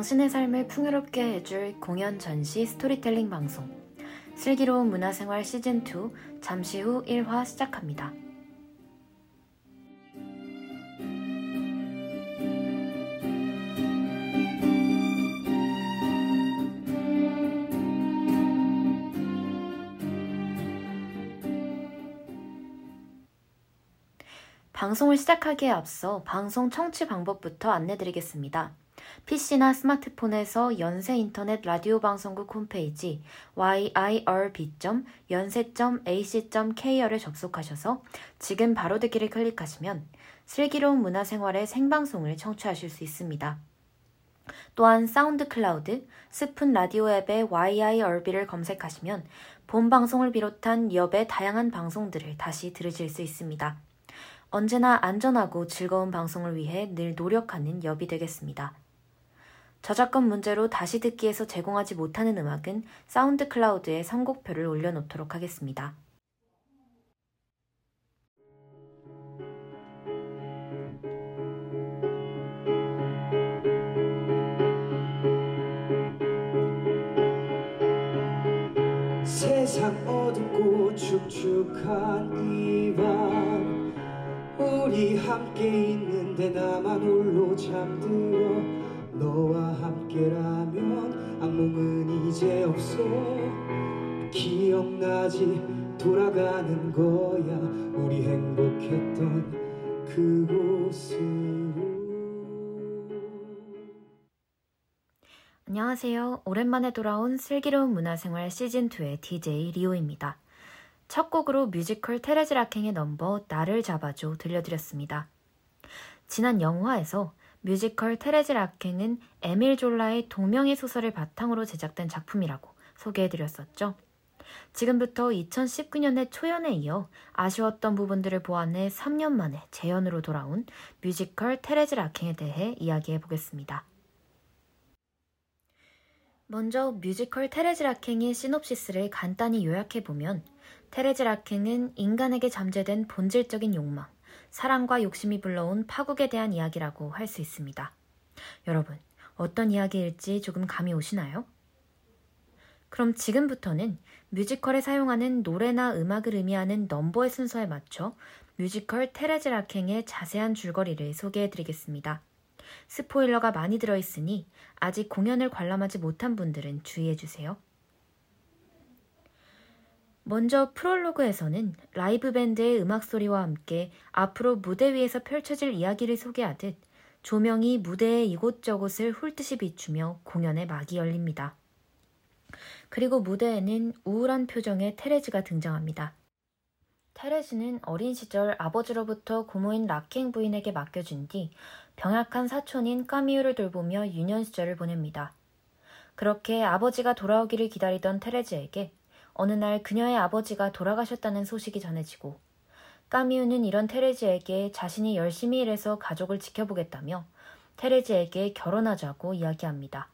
당신의 삶을 풍요롭게 해줄 공연 전시 스토리텔링 방송 슬기로운 문화생활 시즌2 잠시 후 1화 시작합니다. 방송을 시작하기에 앞서 방송 청취 방법부터 안내드리겠습니다. PC나 스마트폰에서 연세 인터넷 라디오 방송국 홈페이지 yirb.연세.ac.kr에 접속하셔서 지금 바로 듣기를 클릭하시면 슬기로운 문화생활의 생방송을 청취하실 수 있습니다. 또한 사운드 클라우드, 스푼 라디오 앱의 YIRB를 검색하시면 본 방송을 비롯한 엽의 다양한 방송들을 다시 들으실 수 있습니다. 언제나 안전하고 즐거운 방송을 위해 늘 노력하는 엽이 되겠습니다. 저작권 문제로 다시 듣기에서 제공하지 못하는 음악은 사운드 클라우드에 선곡표를 올려놓도록 하겠습니다. 세상 어둡고 축축한 이밤 우리 함께 있는데 나만 홀로 잠들어 너와 함께라면 악몽은 이제 없어 기억나지 돌아가는 거야 우리 행복했던 그곳으로 안녕하세요. 오랜만에 돌아온 슬기로운 문화생활 시즌2의 DJ 리오입니다. 첫 곡으로 뮤지컬 테레즈 라캥의 넘버 나를 잡아줘 들려드렸습니다. 지난 0화에서 뮤지컬 테레즈 라캥은 에밀 졸라의 동명의 소설을 바탕으로 제작된 작품이라고 소개해드렸었죠. 지금부터 2019년의 초연에 이어 아쉬웠던 부분들을 보완해 3년 만에 재연으로 돌아온 뮤지컬 테레즈 라캥에 대해 이야기해 보겠습니다. 먼저 뮤지컬 테레즈 라캥의 시놉시스를 간단히 요약해 보면 테레즈 라캥은 인간에게 잠재된 본질적인 욕망, 사랑과 욕심이 불러온 파국에 대한 이야기라고 할 수 있습니다. 여러분, 어떤 이야기일지 조금 감이 오시나요? 그럼 지금부터는 뮤지컬에 사용하는 노래나 음악을 의미하는 넘버의 순서에 맞춰 뮤지컬 테레즈 라캥의 자세한 줄거리를 소개해 드리겠습니다. 스포일러가 많이 들어있으니 아직 공연을 관람하지 못한 분들은 주의해 주세요. 먼저 프롤로그에서는 라이브 밴드의 음악 소리와 함께 앞으로 무대 위에서 펼쳐질 이야기를 소개하듯 조명이 무대의 이곳저곳을 훑듯이 비추며 공연의 막이 열립니다. 그리고 무대에는 우울한 표정의 테레즈가 등장합니다. 테레즈는 어린 시절 아버지로부터 고모인 락킹 부인에게 맡겨준 뒤 병약한 사촌인 까미우를 돌보며 유년 시절을 보냅니다. 그렇게 아버지가 돌아오기를 기다리던 테레즈에게 어느 날 그녀의 아버지가 돌아가셨다는 소식이 전해지고 까미우는 이런 테레즈에게 자신이 열심히 일해서 가족을 지켜보겠다며 테레즈에게 결혼하자고 이야기합니다.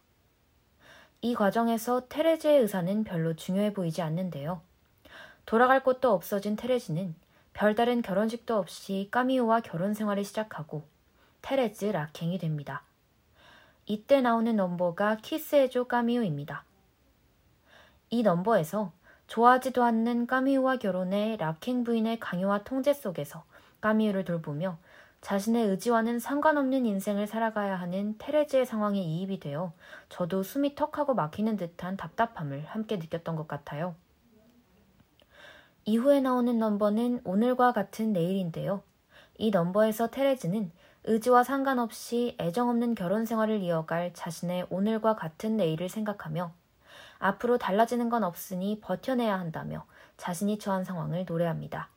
이 과정에서 테레즈의 의사는 별로 중요해 보이지 않는데요. 돌아갈 곳도 없어진 테레즈는 별다른 결혼식도 없이 까미우와 결혼 생활을 시작하고 테레즈 락행이 됩니다. 이때 나오는 넘버가 키스해줘 까미우입니다. 이 넘버에서 좋아하지도 않는 까미우와 결혼해 락행 부인의 강요와 통제 속에서 까미우를 돌보며 자신의 의지와는 상관없는 인생을 살아가야 하는 테레즈의 상황에 이입이 되어 저도 숨이 턱하고 막히는 듯한 답답함을 함께 느꼈던 것 같아요. 이후에 나오는 넘버는 오늘과 같은 내일인데요. 이 넘버에서 테레즈는 의지와 상관없이 애정 없는 결혼 생활을 이어갈 자신의 오늘과 같은 내일을 생각하며 앞으로 달라지는 건 없으니 버텨내야 한다며 자신이 처한 상황을 노래합니다.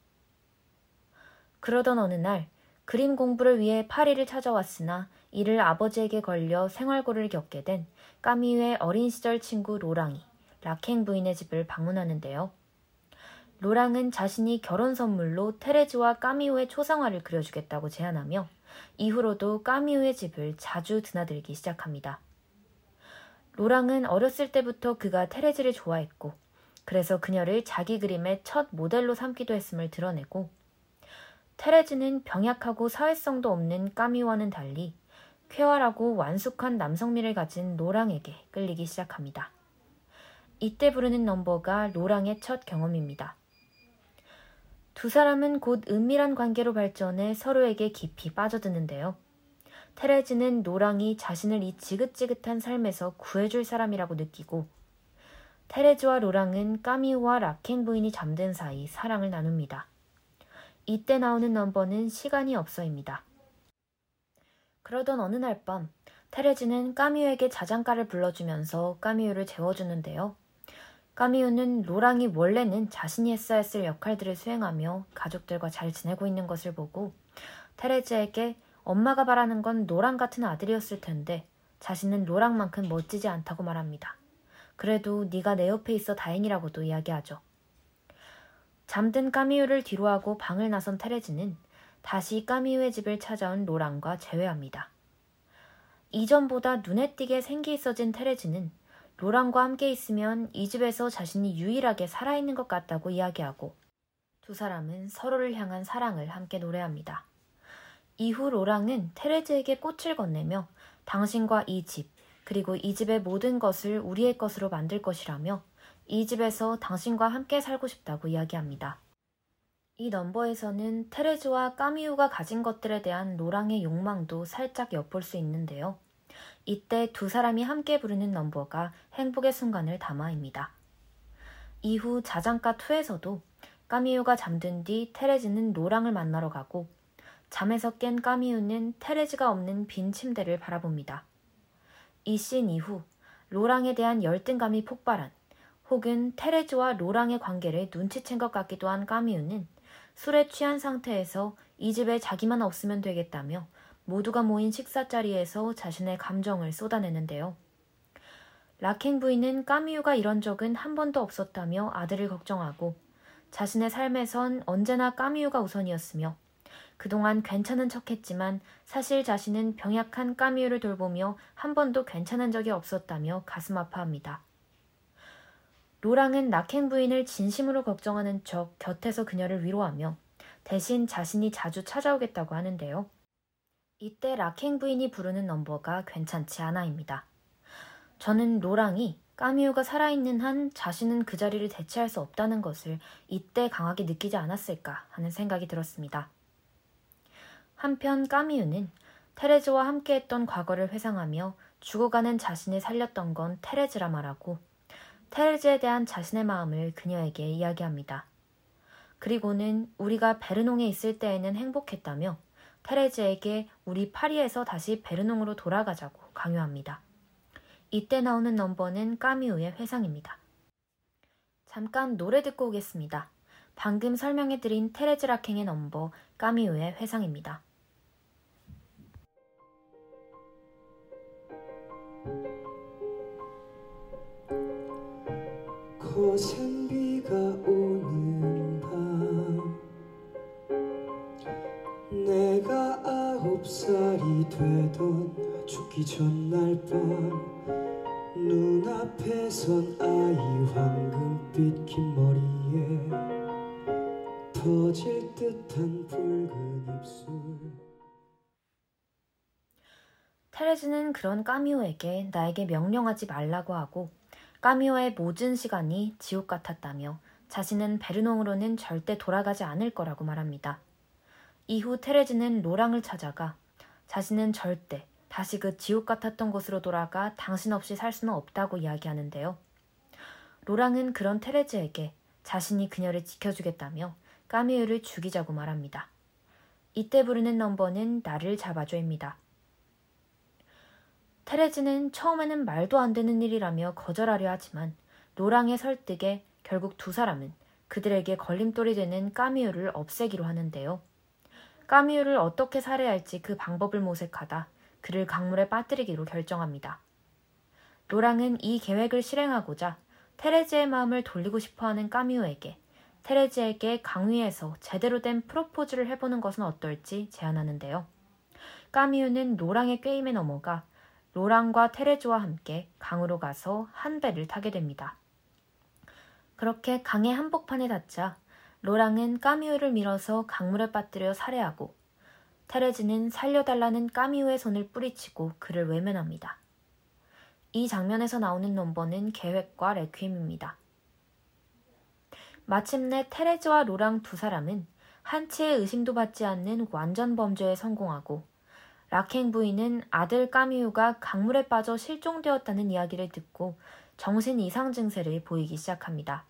그러던 어느 날 그림 공부를 위해 파리를 찾아왔으나 이를 아버지에게 걸려 생활고를 겪게 된 까미유의 어린 시절 친구 로랑이 락행 부인의 집을 방문하는데요. 로랑은 자신이 결혼 선물로 테레즈와 까미우의 초상화를 그려주겠다고 제안하며 이후로도 까미우의 집을 자주 드나들기 시작합니다. 로랑은 어렸을 때부터 그가 테레즈를 좋아했고 그래서 그녀를 자기 그림의 첫 모델로 삼기도 했음을 드러내고 테레즈는 병약하고 사회성도 없는 까미와는 달리 쾌활하고 완숙한 남성미를 가진 로랑에게 끌리기 시작합니다. 이때 부르는 넘버가 로랑의 첫 경험입니다. 두 사람은 곧 은밀한 관계로 발전해 서로에게 깊이 빠져드는데요. 테레즈는 노랑이 자신을 이 지긋지긋한 삶에서 구해줄 사람이라고 느끼고 테레즈와 로랑은 까미우와 락행 부인이 잠든 사이 사랑을 나눕니다. 이때 나오는 넘버는 시간이 없어입니다. 그러던 어느 날 밤 테레즈는 까미우에게 자장가를 불러주면서 까미우를 재워주는데요. 까미우는 로랑이 원래는 자신이 했어야 했을 역할들을 수행하며 가족들과 잘 지내고 있는 것을 보고 테레즈에게 엄마가 바라는 건 노랑 같은 아들이었을 텐데 자신은 노랑만큼 멋지지 않다고 말합니다. 그래도 네가 내 옆에 있어 다행이라고도 이야기하죠. 잠든 까미우를 뒤로하고 방을 나선 테레즈는 다시 까미우의 집을 찾아온 로랑과 재회합니다. 이전보다 눈에 띄게 생기 있어진 테레즈는 로랑과 함께 있으면 이 집에서 자신이 유일하게 살아있는 것 같다고 이야기하고 두 사람은 서로를 향한 사랑을 함께 노래합니다. 이후 로랑은 테레즈에게 꽃을 건네며 당신과 이 집, 그리고 이 집의 모든 것을 우리의 것으로 만들 것이라며 이 집에서 당신과 함께 살고 싶다고 이야기합니다. 이 넘버에서는 테레즈와 까미우가 가진 것들에 대한 로랑의 욕망도 살짝 엿볼 수 있는데요. 이때 두 사람이 함께 부르는 넘버가 행복의 순간을 담아입니다. 이후 자장가 2에서도 까미우가 잠든 뒤 테레즈는 노랑을 만나러 가고 잠에서 깬 까미우는 테레즈가 없는 빈 침대를 바라봅니다. 이 씬 이후 로랑에 대한 열등감이 폭발한 혹은 테레즈와 로랑의 관계를 눈치챈 것 같기도 한 까미우는 술에 취한 상태에서 이 집에 자기만 없으면 되겠다며 모두가 모인 식사 자리에서 자신의 감정을 쏟아내는데요. 라켄 부인은 까미유가 이런 적은 한 번도 없었다며 아들을 걱정하고 자신의 삶에선 언제나 까미유가 우선이었으며 그동안 괜찮은 척했지만 사실 자신은 병약한 까미유를 돌보며 한 번도 괜찮은 적이 없었다며 가슴 아파합니다. 로랑은 낙행 부인을 진심으로 걱정하는 척 곁에서 그녀를 위로하며 대신 자신이 자주 찾아오겠다고 하는데요. 이때 락행 부인이 부르는 넘버가 괜찮지 않아입니다. 저는 로랑이 까미우가 살아있는 한 자신은 그 자리를 대체할 수 없다는 것을 이때 강하게 느끼지 않았을까 하는 생각이 들었습니다. 한편 까미우는 테레즈와 함께했던 과거를 회상하며 죽어가는 자신을 살렸던 건 테레즈라 말하고 테레즈에 대한 자신의 마음을 그녀에게 이야기합니다. 그리고는 우리가 베르농에 있을 때에는 행복했다며 테레즈에게 우리 파리에서 다시 베르농으로 돌아가자고 강요합니다. 이때 나오는 넘버는 까미우의 회상입니다. 잠깐 노래 듣고 오겠습니다. 방금 설명해드린 테레즈 라킹의 넘버 까미우의 회상입니다. 거센 비가 오는 밤. 내가 아홉 살이 되던 죽기 전날 밤. 눈앞에 선 아이 황금빛 긴 머리에 터질 듯한 붉은 입술. 테레즈는 그런 까미오에게 나에게 명령하지 말라고 하고 까미오의 모든 시간이 지옥 같았다며 자신은 베르농으로는 절대 돌아가지 않을 거라고 말합니다. 이후 테레즈는 로랑을 찾아가 자신은 절대 다시 그 지옥 같았던 곳으로 돌아가 당신 없이 살 수는 없다고 이야기하는데요. 로랑은 그런 테레즈에게 자신이 그녀를 지켜주겠다며 까미유를 죽이자고 말합니다. 이때 부르는 넘버는 나를 잡아줘입니다. 테레즈는 처음에는 말도 안 되는 일이라며 거절하려 하지만 로랑의 설득에 결국 두 사람은 그들에게 걸림돌이 되는 까미유를 없애기로 하는데요. 까미유를 어떻게 살해할지 그 방법을 모색하다 그를 강물에 빠뜨리기로 결정합니다. 로랑은 이 계획을 실행하고자 테레즈의 마음을 돌리고 싶어하는 까미유에게 테레즈에게 강위에서 제대로 된 프로포즈를 해보는 것은 어떨지 제안하는데요. 까미유는 로랑의 꾀임에 넘어가 로랑과 테레즈와 함께 강으로 가서 한 배를 타게 됩니다. 그렇게 강의 한복판에 닿자 로랑은 까미우를 밀어서 강물에 빠뜨려 살해하고 테레즈는 살려달라는 까미우의 손을 뿌리치고 그를 외면합니다. 이 장면에서 나오는 넘버는 계획과 레퀴엠입니다. 마침내 테레즈와 로랑 두 사람은 한치의 의심도 받지 않는 완전 범죄에 성공하고 락행 부인은 아들 까미우가 강물에 빠져 실종되었다는 이야기를 듣고 정신 이상 증세를 보이기 시작합니다.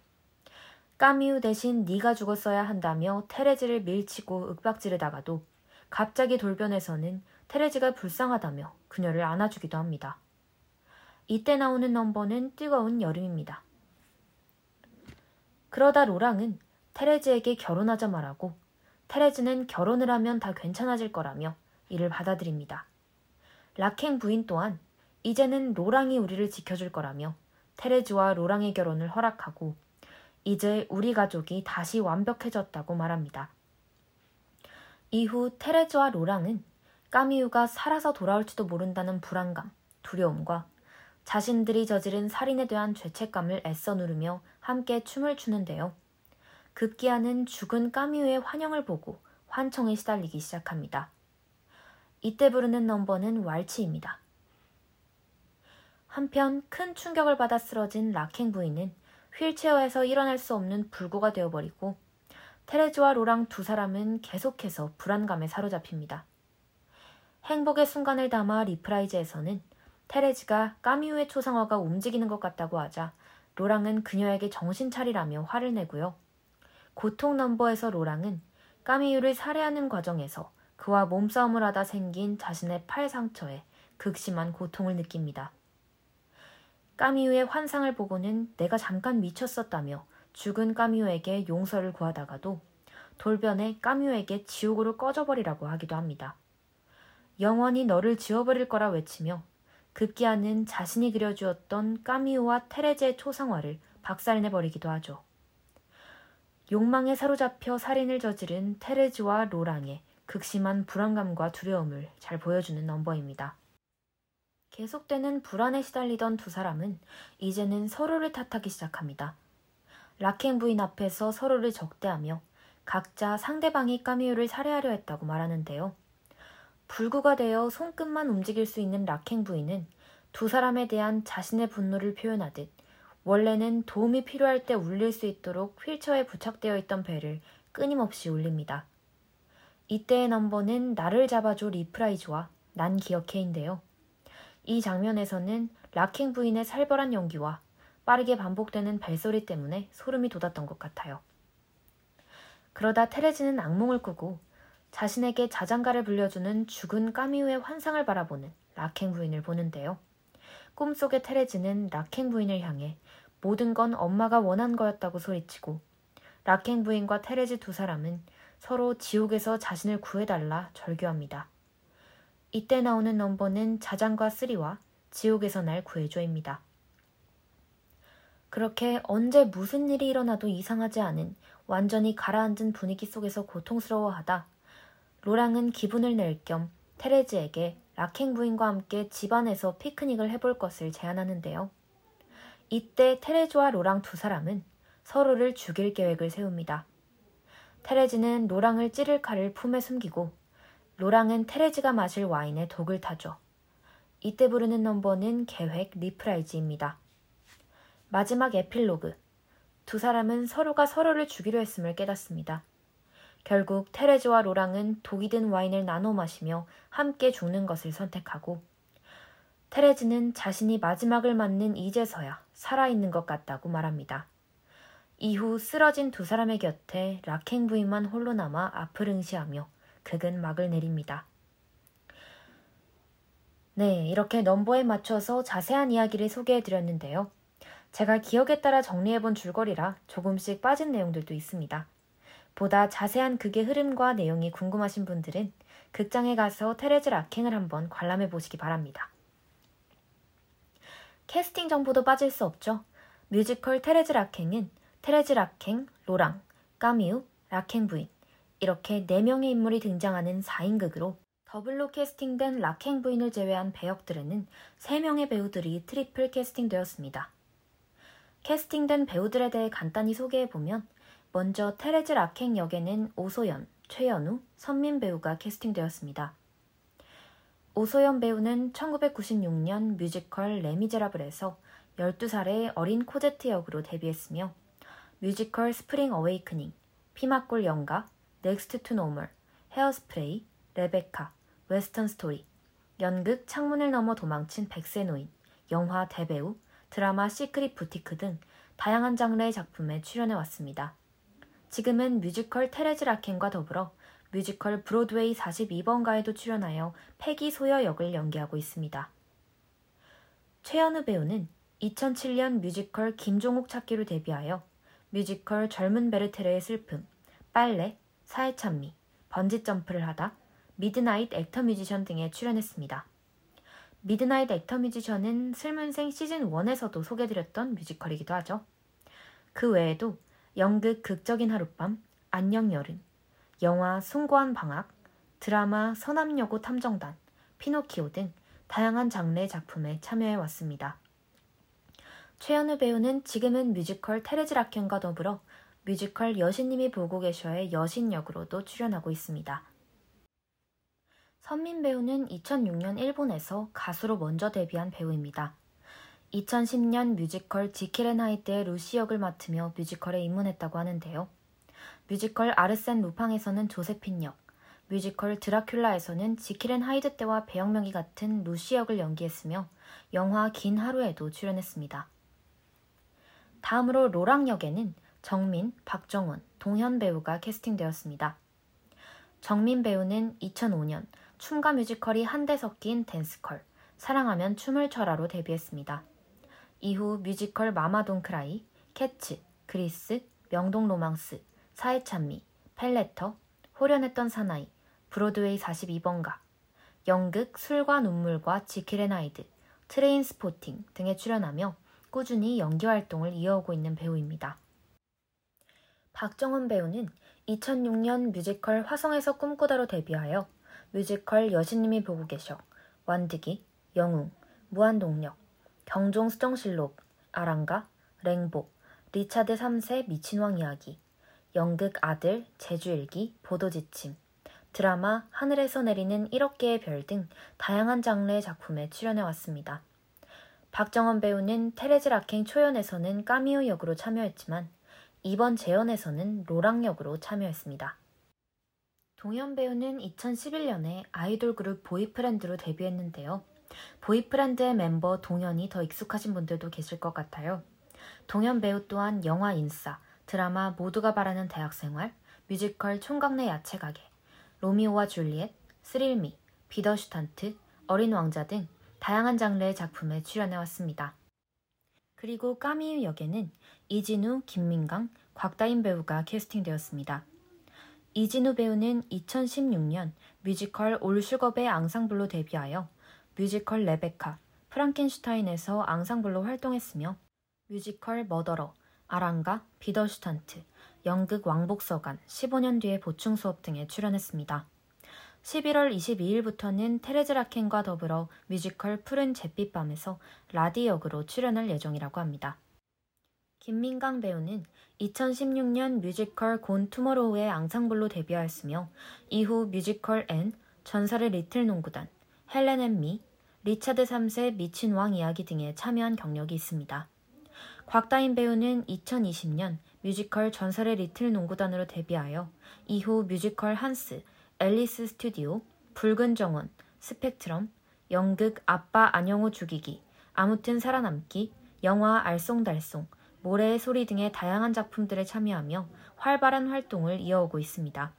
까미우 대신 네가 죽었어야 한다며 테레즈를 밀치고 윽박지르다가도 갑자기 돌변해서는 테레즈가 불쌍하다며 그녀를 안아주기도 합니다. 이때 나오는 넘버는 뜨거운 여름입니다. 그러다 로랑은 테레즈에게 결혼하자 말하고 테레즈는 결혼을 하면 다 괜찮아질 거라며 이를 받아들입니다. 락행 부인 또한 이제는 로랑이 우리를 지켜줄 거라며 테레즈와 로랑의 결혼을 허락하고 이제 우리 가족이 다시 완벽해졌다고 말합니다. 이후 테레즈와 로랑은 까미우가 살아서 돌아올지도 모른다는 불안감, 두려움과 자신들이 저지른 살인에 대한 죄책감을 애써 누르며 함께 춤을 추는데요. 급기야는 죽은 까미우의 환영을 보고 환청에 시달리기 시작합니다. 이때 부르는 넘버는 왈츠입니다. 한편 큰 충격을 받아 쓰러진 락행 부인은 휠체어에서 일어날 수 없는 불구가 되어버리고 테레즈와 로랑 두 사람은 계속해서 불안감에 사로잡힙니다. 행복의 순간을 담아 reprise에서는 테레즈가 까미유의 초상화가 움직이는 것 같다고 하자 로랑은 그녀에게 정신 차리라며 화를 내고요. 고통 넘버에서 로랑은 까미유를 살해하는 과정에서 그와 몸싸움을 하다 생긴 자신의 팔 상처에 극심한 고통을 느낍니다. 까미유의 환상을 보고는 내가 잠깐 미쳤었다며 죽은 까미유에게 용서를 구하다가도 돌변해 까미우에게 지옥으로 꺼져버리라고 하기도 합니다. 영원히 너를 지워버릴 거라 외치며 급기야는 자신이 그려주었던 까미우와 테레제의 초상화를 박살내버리기도 하죠. 욕망에 사로잡혀 살인을 저지른 테레즈와 로랑의 극심한 불안감과 두려움을 잘 보여주는 넘버입니다. 계속되는 불안에 시달리던 두 사람은 이제는 서로를 탓하기 시작합니다. 라캥 부인 앞에서 서로를 적대하며 각자 상대방이 까미유를 살해하려 했다고 말하는데요. 불구가 되어 손끝만 움직일 수 있는 라캥 부인은 두 사람에 대한 자신의 분노를 표현하듯 원래는 도움이 필요할 때 울릴 수 있도록 휠체어에 부착되어 있던 벨을 끊임없이 울립니다. 이때의 넘버는 나를 잡아줘 reprise와 난 기억해인데요. 이 장면에서는 락킹 부인의 살벌한 연기와 빠르게 반복되는 발소리 때문에 소름이 돋았던 것 같아요. 그러다 테레즈는 악몽을 꾸고 자신에게 자장가를 불려주는 죽은 까미우의 환상을 바라보는 락행 부인을 보는데요. 꿈속의 테레즈는 락행 부인을 향해 모든 건 엄마가 원한 거였다고 소리치고 락행 부인과 테레즈 두 사람은 서로 지옥에서 자신을 구해달라 절규합니다. 이때 나오는 넘버는 자장과 쓰리와 지옥에서 날 구해줘입니다. 그렇게 언제 무슨 일이 일어나도 이상하지 않은 완전히 가라앉은 분위기 속에서 고통스러워하다 로랑은 기분을 낼 겸 테레즈에게 락행 부인과 함께 집안에서 피크닉을 해볼 것을 제안하는데요. 이때 테레즈와 로랑 두 사람은 서로를 죽일 계획을 세웁니다. 테레즈는 로랑을 찌를 칼을 품에 숨기고 로랑은 테레즈가 마실 와인에 독을 타죠. 이때 부르는 넘버는 계획 reprise입니다. 마지막 에필로그. 두 사람은 서로가 서로를 죽이려 했음을 깨닫습니다. 결국 테레즈와 로랑은 독이 든 와인을 나눠 마시며 함께 죽는 것을 선택하고 테레즈는 자신이 마지막을 맞는 이제서야 살아있는 것 같다고 말합니다. 이후 쓰러진 두 사람의 곁에 락행 부인만 홀로 남아 앞을 응시하며 극은 막을 내립니다. 네, 이렇게 넘버에 맞춰서 자세한 이야기를 소개해 드렸는데요. 제가 기억에 따라 정리해본 줄거리라 조금씩 빠진 내용들도 있습니다. 보다 자세한 극의 흐름과 내용이 궁금하신 분들은 극장에 가서 테레즈 락행을 한번 관람해 보시기 바랍니다. 캐스팅 정보도 빠질 수 없죠. 뮤지컬 테레즈 라캥은 테레즈 라캥, 로랑, 까미유, 라캥 부인 이렇게 4명의 인물이 등장하는 4인극으로 더블로 캐스팅된 라캥 부인을 제외한 배역들에는 3명의 배우들이 트리플 캐스팅되었습니다. 캐스팅된 배우들에 대해 간단히 소개해보면 먼저 테레즈 라캥 역에는 오소연, 최연우, 선민 배우가 캐스팅되었습니다. 오소연 배우는 1996년 뮤지컬 레미제라블에서 12살의 어린 코제트 역으로 데뷔했으며 뮤지컬 스프링 어웨이크닝, 피맛골 연가, 넥스트 투 노멀, 헤어스프레이, 레베카, 웨스턴 스토리, 연극 창문을 넘어 도망친 백세 노인, 영화 대배우, 드라마 시크릿 부티크 등 다양한 장르의 작품에 출연해 왔습니다. 지금은 뮤지컬 테레즈 라캥과 더불어 뮤지컬 브로드웨이 42번가에도 출연하여 페기 소여 역을 연기하고 있습니다. 최연우 배우는 2007년 뮤지컬 김종욱 찾기로 데뷔하여 뮤지컬 젊은 베르테르의 슬픔, 빨래, 사의찬미, 번지점프를 하다, 미드나잇 액터 뮤지션 등에 출연했습니다. 미드나잇 액터 뮤지션은 슬문생 시즌 1에서도 소개드렸던 뮤지컬이기도 하죠. 그 외에도 연극 극적인 하룻밤, 안녕 여름, 영화 숭고한 방학, 드라마 서남여고 탐정단, 피노키오 등 다양한 장르의 작품에 참여해 왔습니다. 최현우 배우는 지금은 뮤지컬 테레즈 라캥과 더불어 뮤지컬 여신님이 보고 계셔의 여신 역으로도 출연하고 있습니다. 선민 배우는 2006년 일본에서 가수로 먼저 데뷔한 배우입니다. 2010년 뮤지컬 지킬앤하이드 때 루시 역을 맡으며 뮤지컬에 입문했다고 하는데요. 뮤지컬 아르센 루팡에서는 조세핀 역, 뮤지컬 드라큘라에서는 지킬앤 하이드 때와 배역명이 같은 루시 역을 연기했으며 영화 긴 하루에도 출연했습니다. 다음으로 로랑 역에는 정민, 박정원, 동현 배우가 캐스팅되었습니다. 정민 배우는 2005년 춤과 뮤지컬이 한데 섞인 댄스컬, 사랑하면 춤을 춰라로 데뷔했습니다. 이후 뮤지컬 마마돈크라이, 캐츠, 그리스, 명동 로망스, 사의 찬미, 팬레터, 홀연했던 사나이, 브로드웨이 42번가, 연극 술과 눈물과 지킬앤 하이드, 트레인 스포팅 등에 출연하며 꾸준히 연기 활동을 이어오고 있는 배우입니다. 박정원 배우는 2006년 뮤지컬 화성에서 꿈꾸다로 데뷔하여 뮤지컬 여신님이 보고 계셔, 완득이, 영웅, 무한동력, 경종 수정실록, 아랑가, 랭보, 리차드 3세 미친왕 이야기, 연극 아들, 제주일기, 보도지침, 드라마 하늘에서 내리는 1억 개의 별 등 다양한 장르의 작품에 출연해 왔습니다. 박정원 배우는 테레즈 라캥 초연에서는 까미유 역으로 참여했지만 이번 재연에서는 로랑 역으로 참여했습니다. 동현 배우는 2011년에 아이돌 그룹 보이프렌드로 데뷔했는데요. 보이프렌드의 멤버 동현이 더 익숙하신 분들도 계실 것 같아요. 동현 배우 또한 영화 인싸, 드라마 모두가 바라는 대학생활, 뮤지컬 총각내 야채 가게, 로미오와 줄리엣, 쓰릴미, 비더슈탄트, 어린 왕자 등 다양한 장르의 작품에 출연해왔습니다. 그리고 까미유 역에는 이진우, 김민강, 곽다인 배우가 캐스팅되었습니다. 이진우 배우는 2016년 뮤지컬 올슉업의 앙상블로 데뷔하여 뮤지컬 레베카, 프랑켄슈타인에서 앙상블로 활동했으며 뮤지컬 머더러, 아랑가, 비더슈탄트, 연극 왕복서간, 15년 뒤의 보충 수업 등에 출연했습니다. 11월 22일부터는 테레즈 라캥과 더불어 뮤지컬 푸른 잿빛밤에서 라디 역으로 출연할 예정이라고 합니다. 김민강 배우는 2016년 뮤지컬 곤 투머로우의 앙상블로 데뷔하였으며 이후 뮤지컬 앤, 전설의 리틀 농구단, 헬렌 앤 미, 리차드 3세 미친 왕 이야기 등에 참여한 경력이 있습니다. 곽다인 배우는 2020년 뮤지컬 전설의 리틀 농구단으로 데뷔하여 이후 뮤지컬 한스, 앨리스 스튜디오, 붉은 정원, 스펙트럼, 연극 아빠 안영호 죽이기, 아무튼 살아남기, 영화 알쏭달쏭, 모래의 소리 등의 다양한 작품들에 참여하며 활발한 활동을 이어오고 있습니다.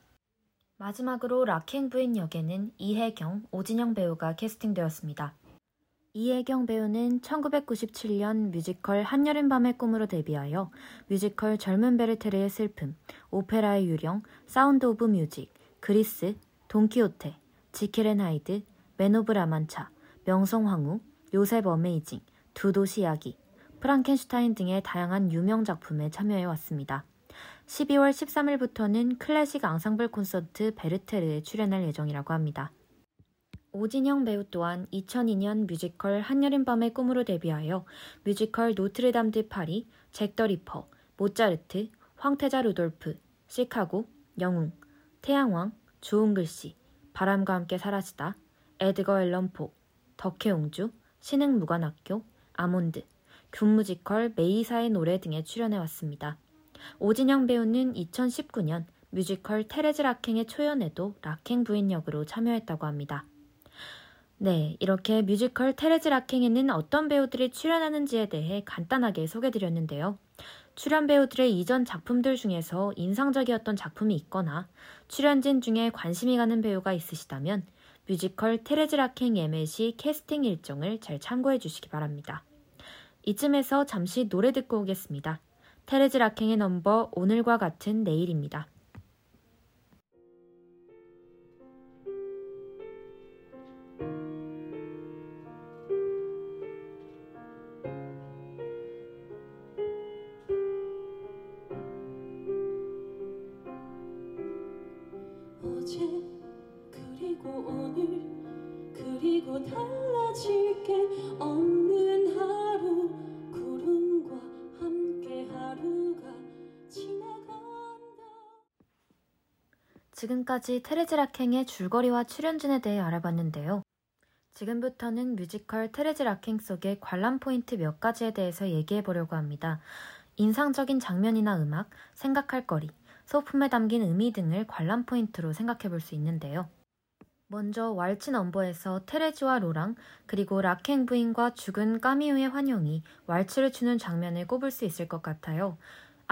마지막으로 라캥 부인 역에는 이혜경, 오진영 배우가 캐스팅되었습니다. 이혜경 배우는 1997년 뮤지컬 한여름밤의 꿈으로 데뷔하여 뮤지컬 젊은 베르테르의 슬픔, 오페라의 유령, 사운드 오브 뮤직, 그리스, 돈키호테, 지킬앤 하이드, 맨 오브 라만차, 명성황후, 요셉 어메이징, 두 도시 이야기, 프랑켄슈타인 등의 다양한 유명 작품에 참여해 왔습니다. 12월 13일부터는 클래식 앙상블 콘서트 베르테르에 출연할 예정이라고 합니다. 오진영 배우 또한 2002년 뮤지컬 한여름 밤의 꿈으로 데뷔하여 뮤지컬 노트르담 드 파리, 잭 더 리퍼, 모차르트, 황태자 루돌프, 시카고, 영웅, 태양왕, 좋은 글씨, 바람과 함께 사라지다, 에드거 앨런 포, 덕혜옹주, 신흥무관학교, 아몬드, 군 뮤지컬 메이사의 노래 등에 출연해왔습니다. 오진영 배우는 2019년 뮤지컬 테레즈 라캥의 초연에도 라캥 부인 역으로 참여했다고 합니다. 네, 이렇게 뮤지컬 테레즈 라캥에는 어떤 배우들이 출연하는지에 대해 간단하게 소개드렸는데요. 출연 배우들의 이전 작품들 중에서 인상적이었던 작품이 있거나 출연진 중에 관심이 가는 배우가 있으시다면 뮤지컬 테레즈 라캥 예매시 캐스팅 일정을 잘 참고해 주시기 바랍니다. 이쯤에서 잠시 노래 듣고 오겠습니다. 테레즈 라캥의 넘버 오늘과 같은 내일입니다. 지금까지 테레즈 라캥의 줄거리와 출연진에 대해 알아봤는데요. 지금부터는 뮤지컬 라캥 속의 관람 포인트 몇 가지에 대해서 얘기해 보려고 합니다. 인상적인 장면이나 음악, 생각할 거리, 소품에 담긴 의미 등을 관람 포인트로 생각해 볼 수 있는데요. 먼저 왈츠 넘버에서 테레즈와 로랑 그리고 라캥 부인과 죽은 까미유의 환영이 왈츠를 추는 장면을 꼽을 수 있을 것 같아요.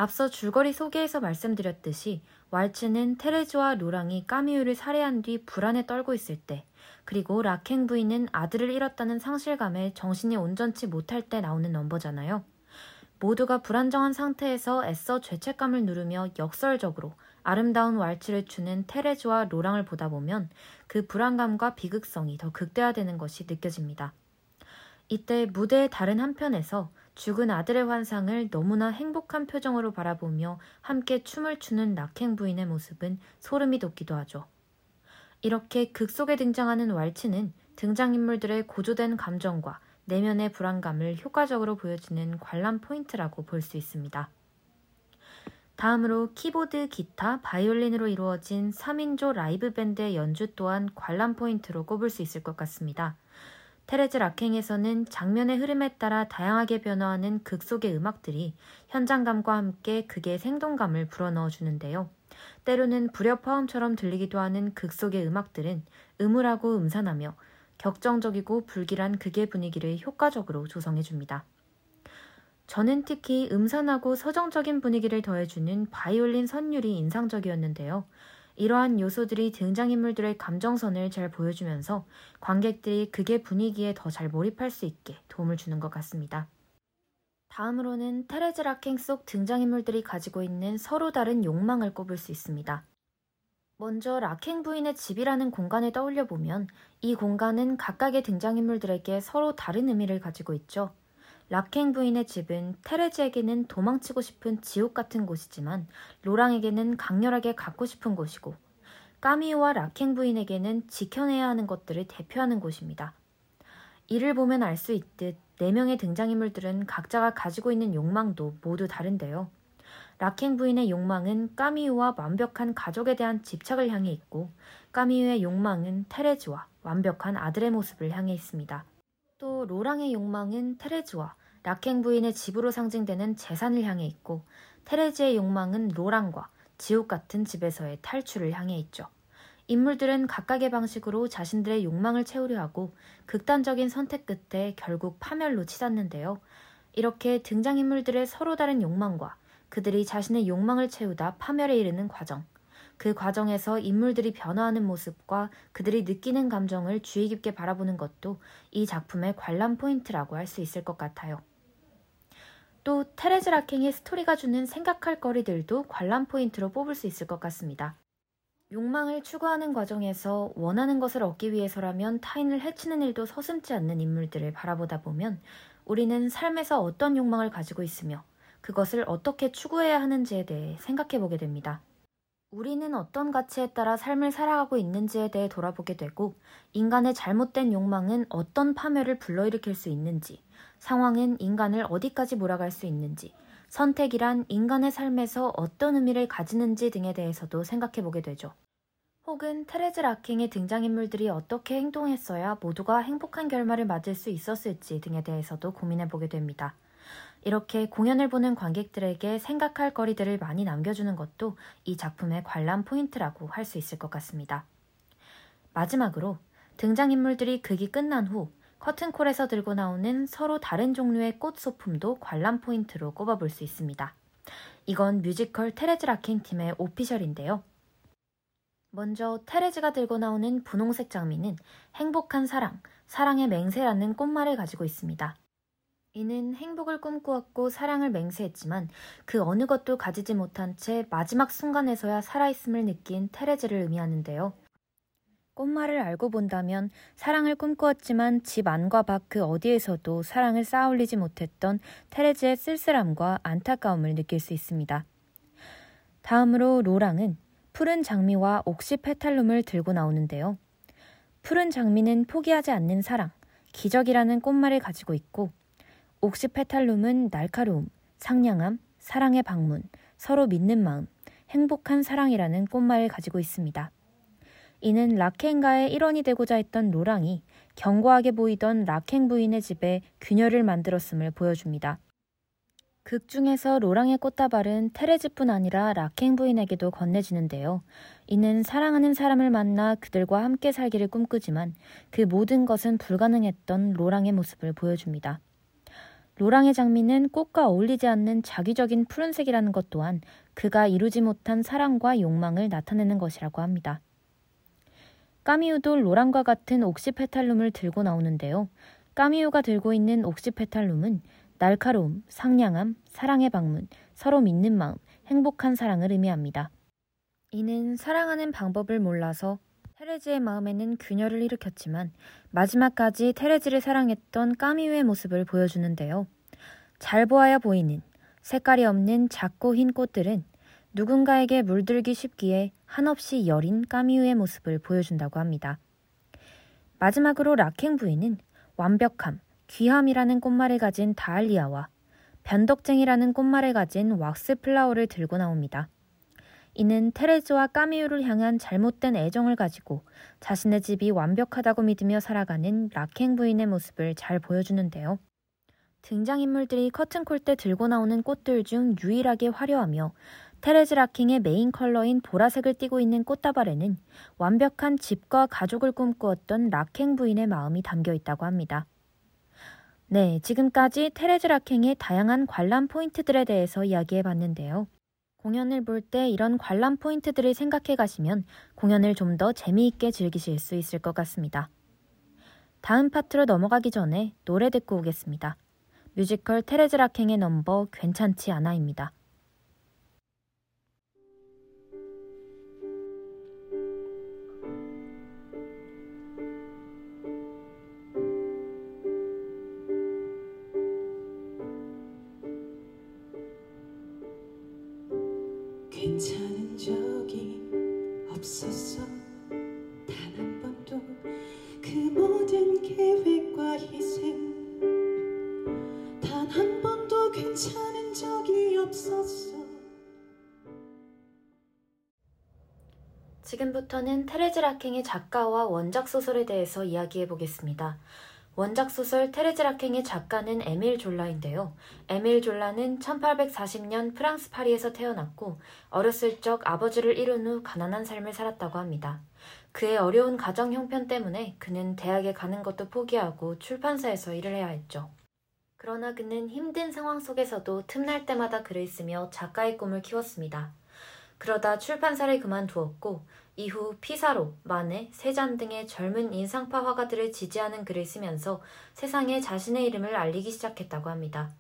앞서 줄거리 소개에서 말씀드렸듯이 왈츠는 테레즈와 로랑이 까미우를 살해한 뒤 불안에 떨고 있을 때 그리고 락행 부인은 아들을 잃었다는 상실감에 정신이 온전치 못할 때 나오는 넘버잖아요. 모두가 불안정한 상태에서 애써 죄책감을 누르며 역설적으로 아름다운 왈츠를 추는 테레즈와 로랑을 보다 보면 그 불안감과 비극성이 더 극대화되는 것이 느껴집니다. 이때 무대의 다른 한편에서 죽은 아들의 환상을 너무나 행복한 표정으로 바라보며 함께 춤을 추는 라캥 부인의 모습은 소름이 돋기도 하죠. 이렇게 극 속에 등장하는 왈츠는 등장인물들의 고조된 감정과 내면의 불안감을 효과적으로 보여주는 관람 포인트라고 볼 수 있습니다. 다음으로 키보드, 기타, 바이올린으로 이루어진 3인조 라이브 밴드의 연주 또한 관람 포인트로 꼽을 수 있을 것 같습니다. 테레즈 락행에서는 장면의 흐름에 따라 다양하게 변화하는 극 속의 음악들이 현장감과 함께 극의 생동감을 불어넣어 주는데요. 때로는 불협화음처럼 들리기도 하는 극 속의 음악들은 음울하고 음산하며 격정적이고 불길한 극의 분위기를 효과적으로 조성해 줍니다. 저는 특히 음산하고 서정적인 분위기를 더해주는 바이올린 선율이 인상적이었는데요. 이러한 요소들이 등장인물들의 감정선을 잘 보여주면서 관객들이 극의 분위기에 더 잘 몰입할 수 있게 도움을 주는 것 같습니다. 다음으로는 테레즈 락행 속 등장인물들이 가지고 있는 서로 다른 욕망을 꼽을 수 있습니다. 먼저 락행 부인의 집이라는 공간을 떠올려 보면 이 공간은 각각의 등장인물들에게 서로 다른 의미를 가지고 있죠. 락행 부인의 집은 테레즈에게는 도망치고 싶은 지옥 같은 곳이지만 로랑에게는 강렬하게 갖고 싶은 곳이고 까미우와 락행 부인에게는 지켜내야 하는 것들을 대표하는 곳입니다. 이를 보면 알 수 있듯 네 명의 등장인물들은 각자가 가지고 있는 욕망도 모두 다른데요. 락행 부인의 욕망은 까미우와 완벽한 가족에 대한 집착을 향해 있고 까미우의 욕망은 테레즈와 완벽한 아들의 모습을 향해 있습니다. 또 로랑의 욕망은 테레즈와 락행 부인의 집으로 상징되는 재산을 향해 있고 테레즈의 욕망은 로랑과 지옥 같은 집에서의 탈출을 향해 있죠. 인물들은 각각의 방식으로 자신들의 욕망을 채우려 하고 극단적인 선택 끝에 결국 파멸로 치닫는데요. 이렇게 등장인물들의 서로 다른 욕망과 그들이 자신의 욕망을 채우다 파멸에 이르는 과정, 그 과정에서 인물들이 변화하는 모습과 그들이 느끼는 감정을 주의 깊게 바라보는 것도 이 작품의 관람 포인트라고 할 수 있을 것 같아요. 또 테레즈 라킹의 스토리가 주는 생각할 거리들도 관람 포인트로 뽑을 수 있을 것 같습니다. 욕망을 추구하는 과정에서 원하는 것을 얻기 위해서라면 타인을 해치는 일도 서슴지 않는 인물들을 바라보다 보면 우리는 삶에서 어떤 욕망을 가지고 있으며 그것을 어떻게 추구해야 하는지에 대해 생각해 보게 됩니다. 우리는 어떤 가치에 따라 삶을 살아가고 있는지에 대해 돌아보게 되고 인간의 잘못된 욕망은 어떤 파멸을 불러일으킬 수 있는지, 상황은 인간을 어디까지 몰아갈 수 있는지, 선택이란 인간의 삶에서 어떤 의미를 가지는지 등에 대해서도 생각해 보게 되죠. 혹은 테레즈 라킹의 등장인물들이 어떻게 행동했어야 모두가 행복한 결말을 맞을 수 있었을지 등에 대해서도 고민해 보게 됩니다. 이렇게 공연을 보는 관객들에게 생각할 거리들을 많이 남겨주는 것도 이 작품의 관람 포인트라고 할 수 있을 것 같습니다. 마지막으로 등장인물들이 극이 끝난 후 커튼콜에서 들고 나오는 서로 다른 종류의 꽃 소품도 관람 포인트로 꼽아볼 수 있습니다. 이건 뮤지컬 테레즈 라캥 팀의 official인데요. 먼저 테레즈가 들고 나오는 분홍색 장미는 행복한 사랑, 사랑의 맹세라는 꽃말을 가지고 있습니다. 이는 행복을 꿈꾸었고 사랑을 맹세했지만 그 어느 것도 가지지 못한 채 마지막 순간에서야 살아있음을 느낀 테레즈를 의미하는데요. 꽃말을 알고 본다면 사랑을 꿈꾸었지만 집 안과 밖 그 어디에서도 사랑을 쌓아올리지 못했던 테레즈의 쓸쓸함과 안타까움을 느낄 수 있습니다. 다음으로 로랑은 푸른 장미와 옥시 페탈룸을 들고 나오는데요. 푸른 장미는 포기하지 않는 사랑, 기적이라는 꽃말을 가지고 있고 옥시 페탈룸은 날카로움, 상냥함, 사랑의 방문, 서로 믿는 마음, 행복한 사랑이라는 꽃말을 가지고 있습니다. 이는 락행가의 일원이 되고자 했던 로랑이 견고하게 보이던 락행 부인의 집에 균열을 만들었음을 보여줍니다. 극 중에서 로랑의 꽃다발은 테레즈뿐 아니라 락행 부인에게도 건네지는데요. 이는 사랑하는 사람을 만나 그들과 함께 살기를 꿈꾸지만 그 모든 것은 불가능했던 로랑의 모습을 보여줍니다. 로랑의 장미는 꽃과 어울리지 않는 자기적인 푸른색이라는 것 또한 그가 이루지 못한 사랑과 욕망을 나타내는 것이라고 합니다. 까미우도 로랑과 같은 옥시페탈룸을 들고 나오는데요. 까미우가 들고 있는 옥시페탈룸은 날카로움, 상냥함, 사랑의 방문, 서로 믿는 마음, 행복한 사랑을 의미합니다. 이는 사랑하는 방법을 몰라서 테레즈의 마음에는 균열을 일으켰지만 마지막까지 테레즈를 사랑했던 까미우의 모습을 보여주는데요. 잘 보아야 보이는 색깔이 없는 작고 흰 꽃들은 누군가에게 물들기 쉽기에 한없이 여린 까미우의 모습을 보여준다고 합니다. 마지막으로 락행 부인은 완벽함, 귀함이라는 꽃말을 가진 다알리아와 변덕쟁이라는 꽃말을 가진 왁스 플라워를 들고 나옵니다. 이는 테레즈와 까미우를 향한 잘못된 애정을 가지고 자신의 집이 완벽하다고 믿으며 살아가는 락행 부인의 모습을 잘 보여주는데요. 등장인물들이 커튼콜 때 들고 나오는 꽃들 중 유일하게 화려하며 테레즈 라캥의 메인 컬러인 보라색을 띠고 있는 꽃다발에는 완벽한 집과 가족을 꿈꾸었던 라캥 부인의 마음이 담겨 있다고 합니다. 네, 지금까지 테레즈 라캥의 다양한 관람 포인트들에 대해서 이야기해 봤는데요. 공연을 볼 때 이런 관람 포인트들을 생각해 가시면 공연을 좀 더 재미있게 즐기실 수 있을 것 같습니다. 다음 파트로 넘어가기 전에 노래 듣고 오겠습니다. 뮤지컬 테레즈 라킹의 넘버 괜찮지 않아입니다. 지금부터는 테레즈 라킹의 작가와 원작 소설에 대해서 이야기해 보겠습니다. 원작 소설 테레즈 라킹의 작가는 에밀 졸라인데요. 에밀 졸라는 1840년 프랑스 파리에서 태어났고 어렸을 적 아버지를 잃은 후 가난한 삶을 살았다고 합니다. 그의 어려운 가정 형편 때문에 그는 대학에 가는 것도 포기하고 출판사에서 일을 해야 했죠. 그러나 그는 힘든 상황 속에서도 틈날 때마다 글을 쓰며 작가의 꿈을 키웠습니다. 그러다 출판사를 그만두었고 이후 피사로, 마네, 세잔 등의 젊은 인상파 화가들을 지지하는 글을 쓰면서 세상에 자신의 이름을 알리기 시작했다고 합니다.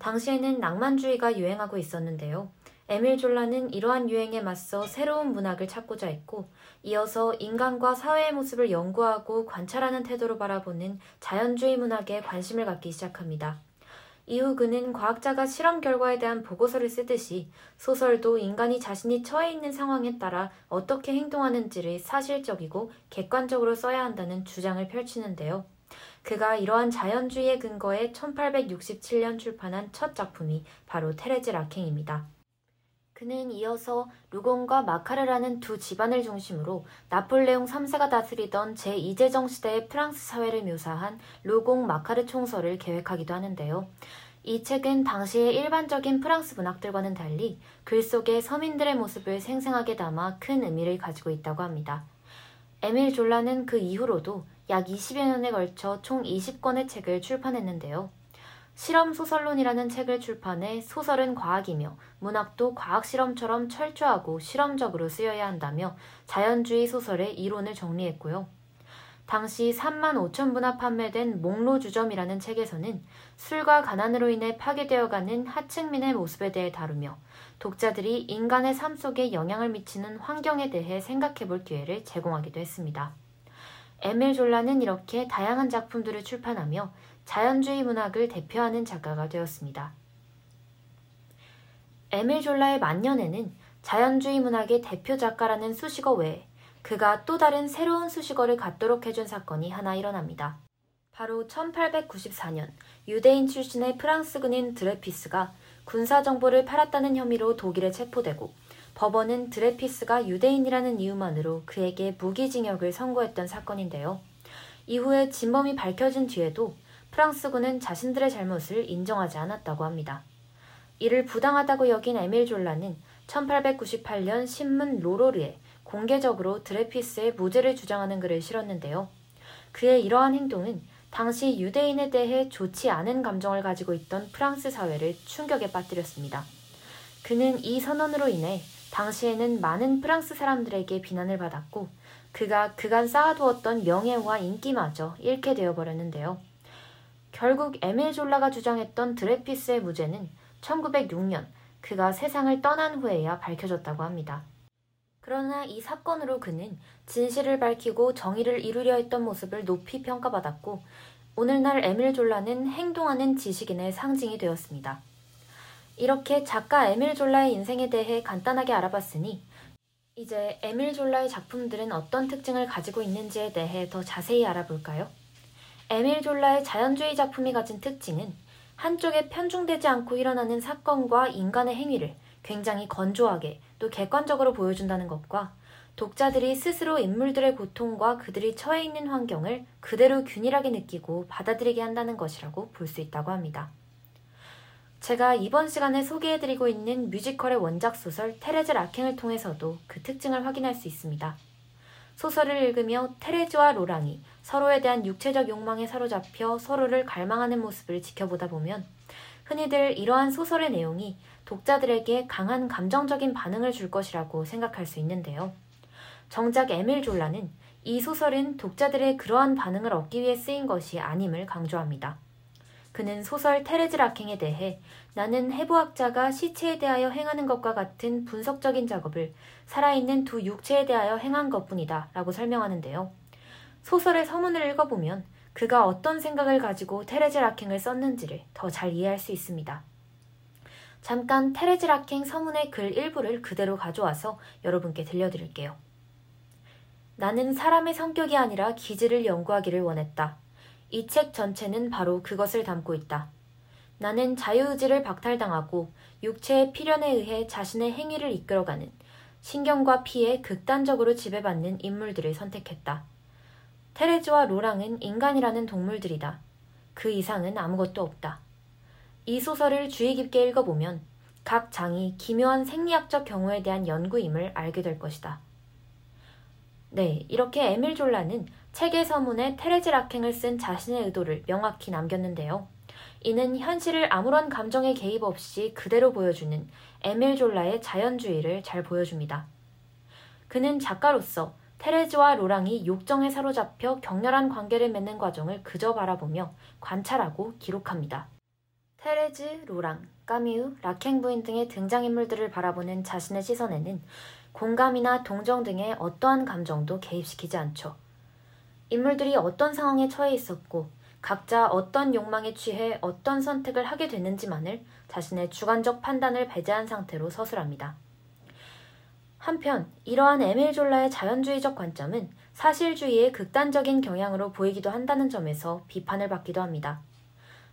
당시에는 낭만주의가 유행하고 있었는데요. 에밀 졸라는 이러한 유행에 맞서 새로운 문학을 찾고자 했고, 이어서 인간과 사회의 모습을 연구하고 관찰하는 태도로 바라보는 자연주의 문학에 관심을 갖기 시작합니다. 이후 그는 과학자가 실험 결과에 대한 보고서를 쓰듯이 소설도 인간이 자신이 처해 있는 상황에 따라 어떻게 행동하는지를 사실적이고 객관적으로 써야 한다는 주장을 펼치는데요. 그가 이러한 자연주의의 근거에 1867년 출판한 첫 작품이 바로 테레즈 라킹입니다. 그는 이어서 루공과 마카르라는 두 집안을 중심으로 나폴레옹 3세가 다스리던 제2제정 시대의 프랑스 사회를 묘사한 루공 마카르 총서를 계획하기도 하는데요. 이 책은 당시의 일반적인 프랑스 문학들과는 달리 글 속에 서민들의 모습을 생생하게 담아 큰 의미를 가지고 있다고 합니다. 에밀 졸라는 그 이후로도 약 20여 년에 걸쳐 총 20권의 책을 출판했는데요. 실험 소설론이라는 책을 출판해 소설은 과학이며 문학도 과학 실험처럼 철저하고 실험적으로 쓰여야 한다며 자연주의 소설의 이론을 정리했고요. 당시 3만 5천 부나 판매된 목로주점이라는 책에서는 술과 가난으로 인해 파괴되어가는 하층민의 모습에 대해 다루며 독자들이 인간의 삶 속에 영향을 미치는 환경에 대해 생각해 볼 기회를 제공하기도 했습니다. 에밀 졸라는 이렇게 다양한 작품들을 출판하며 자연주의 문학을 대표하는 작가가 되었습니다. 에밀 졸라의 만년에는 자연주의 문학의 대표 작가라는 수식어 외에 그가 또 다른 새로운 수식어를 갖도록 해준 사건이 하나 일어납니다. 바로 1894년 유대인 출신의 프랑스 군인 드레피스가 군사 정보를 팔았다는 혐의로 독일에 체포되고 법원은 드레피스가 유대인이라는 이유만으로 그에게 무기징역을 선고했던 사건인데요. 이후에 진범이 밝혀진 뒤에도 프랑스군은 자신들의 잘못을 인정하지 않았다고 합니다. 이를 부당하다고 여긴 에밀 졸라는 1898년 신문 로로르에 공개적으로 드레피스의 무죄를 주장하는 글을 실었는데요. 그의 이러한 행동은 당시 유대인에 대해 좋지 않은 감정을 가지고 있던 프랑스 사회를 충격에 빠뜨렸습니다. 그는 이 선언으로 인해 당시에는 많은 프랑스 사람들에게 비난을 받았고 그가 그간 쌓아두었던 명예와 인기마저 잃게 되어버렸는데요. 결국 에밀 졸라가 주장했던 드레피스의 무죄는 1906년 그가 세상을 떠난 후에야 밝혀졌다고 합니다. 그러나 이 사건으로 그는 진실을 밝히고 정의를 이루려 했던 모습을 높이 평가받았고 오늘날 에밀 졸라는 행동하는 지식인의 상징이 되었습니다. 이렇게 작가 에밀 졸라의 인생에 대해 간단하게 알아봤으니 이제 에밀 졸라의 작품들은 어떤 특징을 가지고 있는지에 대해 더 자세히 알아볼까요? 에밀 졸라의 자연주의 작품이 가진 특징은 한쪽에 편중되지 않고 일어나는 사건과 인간의 행위를 굉장히 건조하게 또 객관적으로 보여준다는 것과 독자들이 스스로 인물들의 고통과 그들이 처해 있는 환경을 그대로 균일하게 느끼고 받아들이게 한다는 것이라고 볼 수 있다고 합니다. 제가 이번 시간에 소개해드리고 있는 뮤지컬의 원작 소설 테레즈 라킹을 통해서도 그 특징을 확인할 수 있습니다. 소설을 읽으며 테레즈와 로랑이 서로에 대한 육체적 욕망에 사로잡혀 서로를 갈망하는 모습을 지켜보다 보면 흔히들 이러한 소설의 내용이 독자들에게 강한 감정적인 반응을 줄 것이라고 생각할 수 있는데요. 정작 에밀 졸라는 이 소설은 독자들의 그러한 반응을 얻기 위해 쓰인 것이 아님을 강조합니다. 그는 소설 테레즈 라킹에 대해 나는 해부학자가 시체에 대하여 행하는 것과 같은 분석적인 작업을 살아있는 두 육체에 대하여 행한 것뿐이다 라고 설명하는데요. 소설의 서문을 읽어보면 그가 어떤 생각을 가지고 테레즈 라킹을 썼는지를 더 잘 이해할 수 있습니다. 잠깐 테레즈 라킹 서문의 글 일부를 그대로 가져와서 여러분께 들려드릴게요. 나는 사람의 성격이 아니라 기질을 연구하기를 원했다. 이 책 전체는 바로 그것을 담고 있다. 나는 자유의지를 박탈당하고 육체의 필연에 의해 자신의 행위를 이끌어가는 신경과 피에 극단적으로 지배받는 인물들을 선택했다. 테레즈와 로랑은 인간이라는 동물들이다. 그 이상은 아무것도 없다. 이 소설을 주의 깊게 읽어보면 각 장이 기묘한 생리학적 경우에 대한 연구임을 알게 될 것이다. 네, 이렇게 에밀 졸라는 책의 서문에 테레즈 라킹을 쓴 자신의 의도를 명확히 남겼는데요. 이는 현실을 아무런 감정의 개입 없이 그대로 보여주는 에밀 졸라의 자연주의를 잘 보여줍니다. 그는 작가로서 테레즈와 로랑이 욕정에 사로잡혀 격렬한 관계를 맺는 과정을 그저 바라보며 관찰하고 기록합니다. 테레즈, 로랑, 까미우, 라캥 부인 등의 등장인물들을 바라보는 자신의 시선에는 공감이나 동정 등의 어떠한 감정도 개입시키지 않죠. 인물들이 어떤 상황에 처해 있었고 각자 어떤 욕망에 취해 어떤 선택을 하게 됐는지만을 자신의 주관적 판단을 배제한 상태로 서술합니다. 한편 이러한 에밀 졸라의 자연주의적 관점은 사실주의의 극단적인 경향으로 보이기도 한다는 점에서 비판을 받기도 합니다.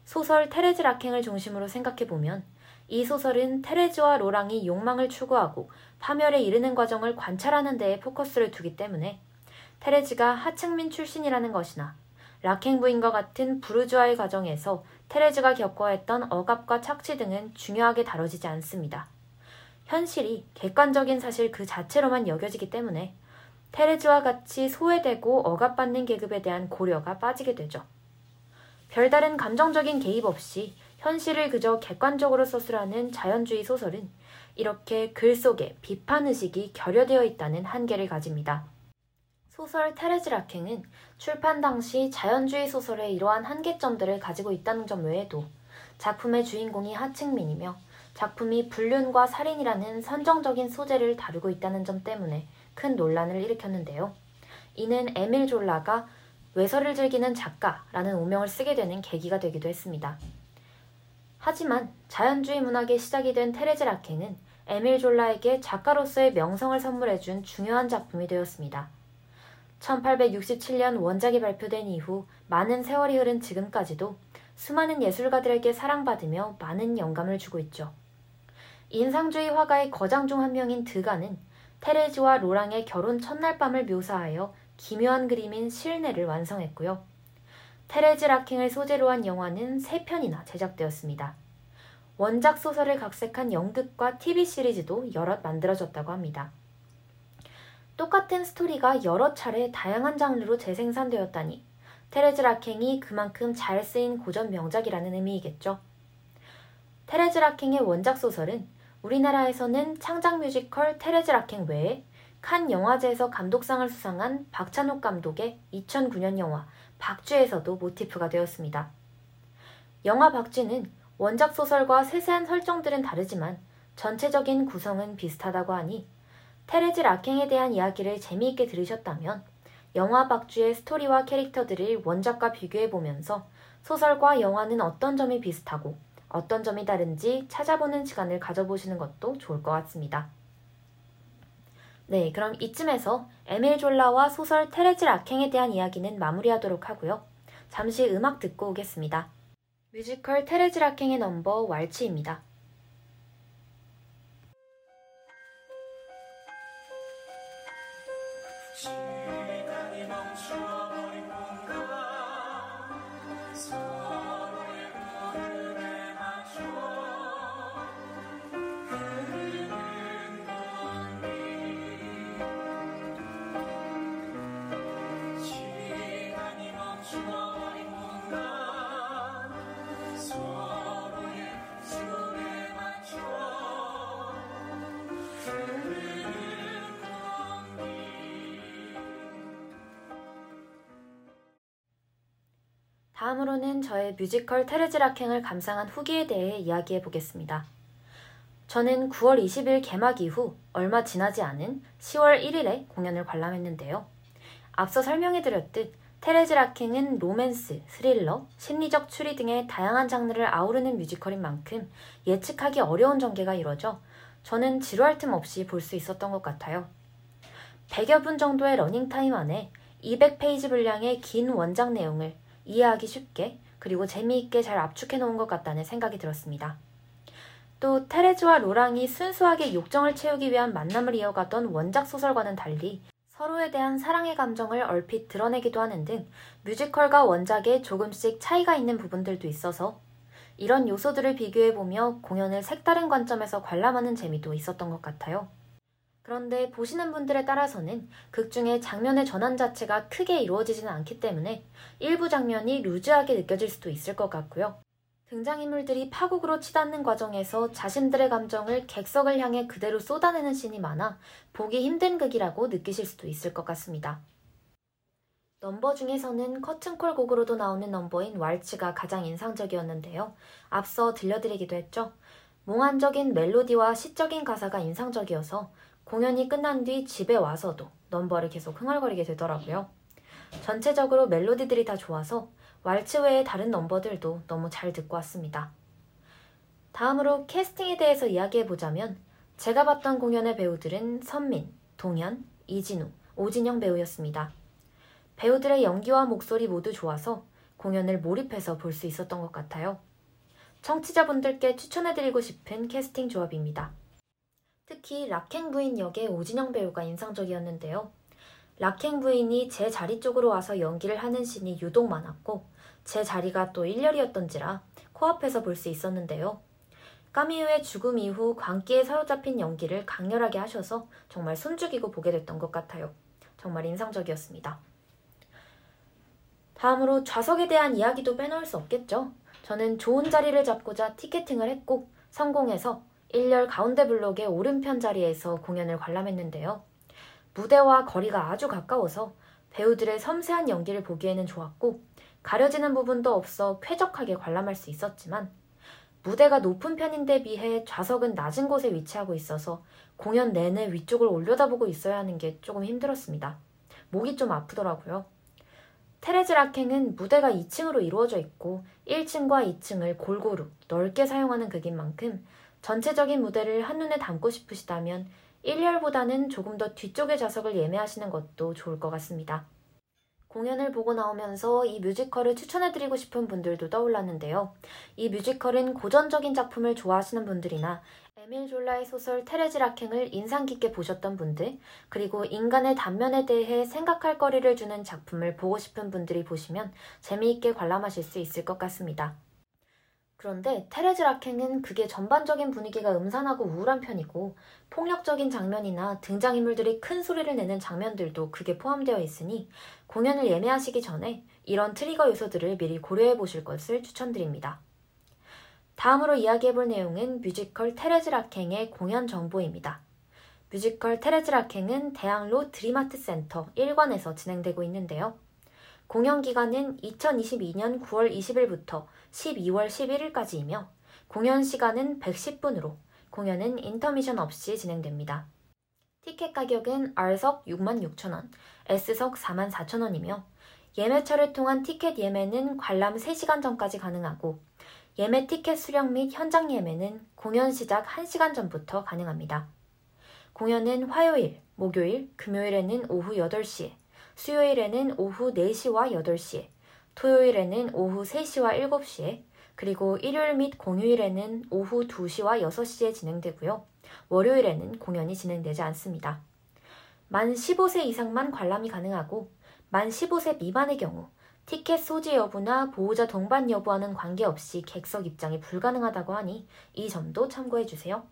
소설 테레즈 라킹을 중심으로 생각해보면 이 소설은 테레즈와 로랑이 욕망을 추구하고 파멸에 이르는 과정을 관찰하는 데에 포커스를 두기 때문에 테레즈가 하층민 출신이라는 것이나 락행 부인과 같은 부르주아의 가정에서 테레즈가 겪어야 했던 억압과 착취 등은 중요하게 다뤄지지 않습니다. 현실이 객관적인 사실 그 자체로만 여겨지기 때문에 테레즈와 같이 소외되고 억압받는 계급에 대한 고려가 빠지게 되죠. 별다른 감정적인 개입 없이 현실을 그저 객관적으로 서술하는 자연주의 소설은 이렇게 글 속에 비판 의식이 결여되어 있다는 한계를 가집니다. 소설 테레즈 라킹은 출판 당시 자연주의 소설의 이러한 한계점들을 가지고 있다는 점 외에도 작품의 주인공이 하층민이며 작품이 불륜과 살인이라는 선정적인 소재를 다루고 있다는 점 때문에 큰 논란을 일으켰는데요. 이는 에밀 졸라가 외설을 즐기는 작가라는 오명을 쓰게 되는 계기가 되기도 했습니다. 하지만 자연주의 문학의 시작이 된 테레즈 라킹은 에밀 졸라에게 작가로서의 명성을 선물해준 중요한 작품이 되었습니다. 1867년 원작이 발표된 이후 많은 세월이 흐른 지금까지도 수많은 예술가들에게 사랑받으며 많은 영감을 주고 있죠. 인상주의 화가의 거장 중 한 명인 드가는 테레즈와 로랑의 결혼 첫날 밤을 묘사하여 기묘한 그림인 실내를 완성했고요. 테레즈 라킹을 소재로 한 영화는 3편이나 제작되었습니다. 원작 소설을 각색한 연극과 TV 시리즈도 여럿 만들어졌다고 합니다. 똑같은 스토리가 여러 차례 다양한 장르로 재생산되었다니 테레즈 라캥이 그만큼 잘 쓰인 고전 명작이라는 의미이겠죠. 테레즈 라캥의 원작 소설은 우리나라에서는 창작 뮤지컬 테레즈 라캥 외에 칸 영화제에서 감독상을 수상한 박찬욱 감독의 2009년 영화 박쥐에서도 모티프가 되었습니다. 영화 박쥐는 원작 소설과 세세한 설정들은 다르지만 전체적인 구성은 비슷하다고 하니 테레즈 라킹에 대한 이야기를 재미있게 들으셨다면 영화 박쥐의 스토리와 캐릭터들을 원작과 비교해 보면서 소설과 영화는 어떤 점이 비슷하고 어떤 점이 다른지 찾아보는 시간을 가져보시는 것도 좋을 것 같습니다. 네, 그럼 이쯤에서 에밀 졸라와 소설 테레즈 라킹에 대한 이야기는 마무리하도록 하고요. 잠시 음악 듣고 오겠습니다. 뮤지컬 테레즈 라킹의 넘버 왈츠입니다. 다음으로는 저의 뮤지컬 테레즈 라캥을 감상한 후기에 대해 이야기해 보겠습니다. 저는 9월 20일 개막 이후 얼마 지나지 않은 10월 1일에 공연을 관람했는데요. 앞서 설명해 드렸듯 테레즈 라캥은 로맨스, 스릴러, 심리적 추리 등의 다양한 장르를 아우르는 뮤지컬인 만큼 예측하기 어려운 전개가 이뤄져 저는 지루할 틈 없이 볼 수 있었던 것 같아요. 100여 분 정도의 러닝타임 안에 200페이지 분량의 긴 원작 내용을 이해하기 쉽게 그리고 재미있게 잘 압축해 놓은 것 같다는 생각이 들었습니다. 또 테레즈와 로랑이 순수하게 욕정을 채우기 위한 만남을 이어가던 원작 소설과는 달리 서로에 대한 사랑의 감정을 얼핏 드러내기도 하는 등 뮤지컬과 원작에 조금씩 차이가 있는 부분들도 있어서 이런 요소들을 비교해보며 공연을 색다른 관점에서 관람하는 재미도 있었던 것 같아요. 그런데 보시는 분들에 따라서는 극 중에 장면의 전환 자체가 크게 이루어지지는 않기 때문에 일부 장면이 루즈하게 느껴질 수도 있을 것 같고요. 등장인물들이 파국으로 치닫는 과정에서 자신들의 감정을 객석을 향해 그대로 쏟아내는 씬이 많아 보기 힘든 극이라고 느끼실 수도 있을 것 같습니다. 넘버 중에서는 커튼콜 곡으로도 나오는 넘버인 왈츠가 가장 인상적이었는데요. 앞서 들려드리기도 했죠. 몽환적인 멜로디와 시적인 가사가 인상적이어서 공연이 끝난 뒤 집에 와서도 넘버를 계속 흥얼거리게 되더라고요. 전체적으로 멜로디들이 다 좋아서 왈츠 외의 다른 넘버들도 너무 잘 듣고 왔습니다. 다음으로 캐스팅에 대해서 이야기해보자면 제가 봤던 공연의 배우들은 선민, 동현, 이진우, 오진영 배우였습니다. 배우들의 연기와 목소리 모두 좋아서 공연을 몰입해서 볼 수 있었던 것 같아요. 청취자분들께 추천해드리고 싶은 캐스팅 조합입니다. 특히 락행 부인 역의 오진영 배우가 인상적이었는데요. 락행 부인이 제 자리 쪽으로 와서 연기를 하는 신이 유독 많았고 제 자리가 또 1열이었던지라 코앞에서 볼 수 있었는데요. 까미우의 죽음 이후 광기에 사로잡힌 연기를 강렬하게 하셔서 정말 숨죽이고 보게 됐던 것 같아요. 정말 인상적이었습니다. 다음으로 좌석에 대한 이야기도 빼놓을 수 없겠죠. 저는 좋은 자리를 잡고자 티켓팅을 했고 성공해서 1열 가운데 블록의 오른편 자리에서 공연을 관람했는데요. 무대와 거리가 아주 가까워서 배우들의 섬세한 연기를 보기에는 좋았고 가려지는 부분도 없어 쾌적하게 관람할 수 있었지만 무대가 높은 편인데 비해 좌석은 낮은 곳에 위치하고 있어서 공연 내내 위쪽을 올려다보고 있어야 하는 게 조금 힘들었습니다. 목이 좀 아프더라고요. 테레즈 락행은 무대가 2층으로 이루어져 있고 1층과 2층을 골고루 넓게 사용하는 극인 만큼 전체적인 무대를 한눈에 담고 싶으시다면 1열보다는 조금 더 뒤쪽의 좌석을 예매하시는 것도 좋을 것 같습니다. 공연을 보고 나오면서 이 뮤지컬을 추천해드리고 싶은 분들도 떠올랐는데요. 이 뮤지컬은 고전적인 작품을 좋아하시는 분들이나 에밀 졸라의 소설 테레즈 락행을 인상 깊게 보셨던 분들, 그리고 인간의 단면에 대해 생각할 거리를 주는 작품을 보고 싶은 분들이 보시면 재미있게 관람하실 수 있을 것 같습니다. 그런데 테레즈 락행은 그게 전반적인 분위기가 음산하고 우울한 편이고 폭력적인 장면이나 등장인물들이 큰 소리를 내는 장면들도 그게 포함되어 있으니 공연을 예매하시기 전에 이런 트리거 요소들을 미리 고려해 보실 것을 추천드립니다. 다음으로 이야기해 볼 내용은 뮤지컬 테레즈 라캥의 공연 정보입니다. 뮤지컬 테레즈 라캥은 대학로 드림아트 센터 1관에서 진행되고 있는데요. 공연 기간은 2022년 9월 20일부터 12월 11일까지이며 공연 시간은 110분으로 공연은 인터미션 없이 진행됩니다. 티켓 가격은 R석 66,000원, S석 44,000원이며 예매처를 통한 티켓 예매는 관람 3시간 전까지 가능하고 예매 티켓 수령 및 현장 예매는 공연 시작 1시간 전부터 가능합니다. 공연은 화요일, 목요일, 금요일에는 오후 8시에 수요일에는 오후 4시와 8시에, 토요일에는 오후 3시와 7시에, 그리고 일요일 및 공휴일에는 오후 2시와 6시에 진행되고요. 월요일에는 공연이 진행되지 않습니다. 만 15세 이상만 관람이 가능하고 만 15세 미만의 경우 티켓 소지 여부나 보호자 동반 여부와는 관계없이 객석 입장이 불가능하다고 하니 이 점도 참고해 주세요.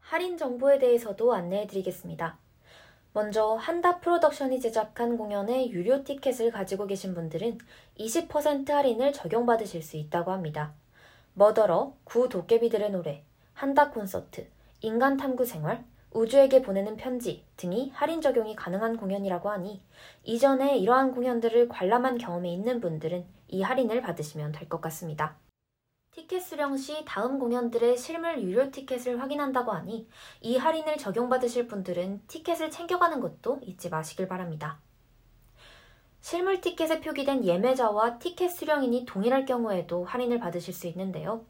할인 정보에 대해서도 안내해 드리겠습니다. 먼저 한다 프로덕션이 제작한 공연의 유료 티켓을 가지고 계신 분들은 20% 할인을 적용받으실 수 있다고 합니다. 머더러, 구 도깨비들의 노래, 한다 콘서트, 인간 탐구 생활, 우주에게 보내는 편지 등이 할인 적용이 가능한 공연이라고 하니 이전에 이러한 공연들을 관람한 경험이 있는 분들은 이 할인을 받으시면 될 것 같습니다. 티켓 수령 시 다음 공연들의 실물 유료 티켓을 확인한다고 하니 이 할인을 적용받으실 분들은 티켓을 챙겨가는 것도 잊지 마시길 바랍니다. 실물 티켓에 표기된 예매자와 티켓 수령인이 동일할 경우에도 할인을 받으실 수 있는데요.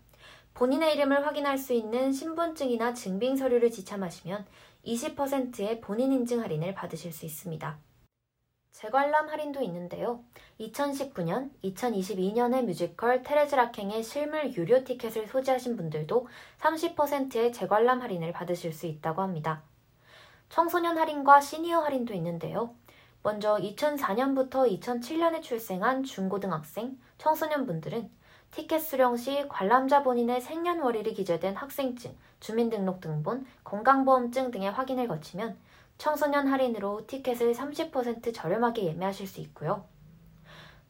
본인의 이름을 확인할 수 있는 신분증이나 증빙 서류를 지참하시면 20%의 본인 인증 할인을 받으실 수 있습니다. 재관람 할인도 있는데요. 2019년, 2022년의 뮤지컬 테레즈 락행의 실물 유료 티켓을 소지하신 분들도 30%의 재관람 할인을 받으실 수 있다고 합니다. 청소년 할인과 시니어 할인도 있는데요. 먼저 2004년부터 2007년에 출생한 중고등학생, 청소년분들은 티켓 수령 시 관람자 본인의 생년월일이 기재된 학생증, 주민등록등본, 건강보험증 등의 확인을 거치면 청소년 할인으로 티켓을 30% 저렴하게 예매하실 수 있고요.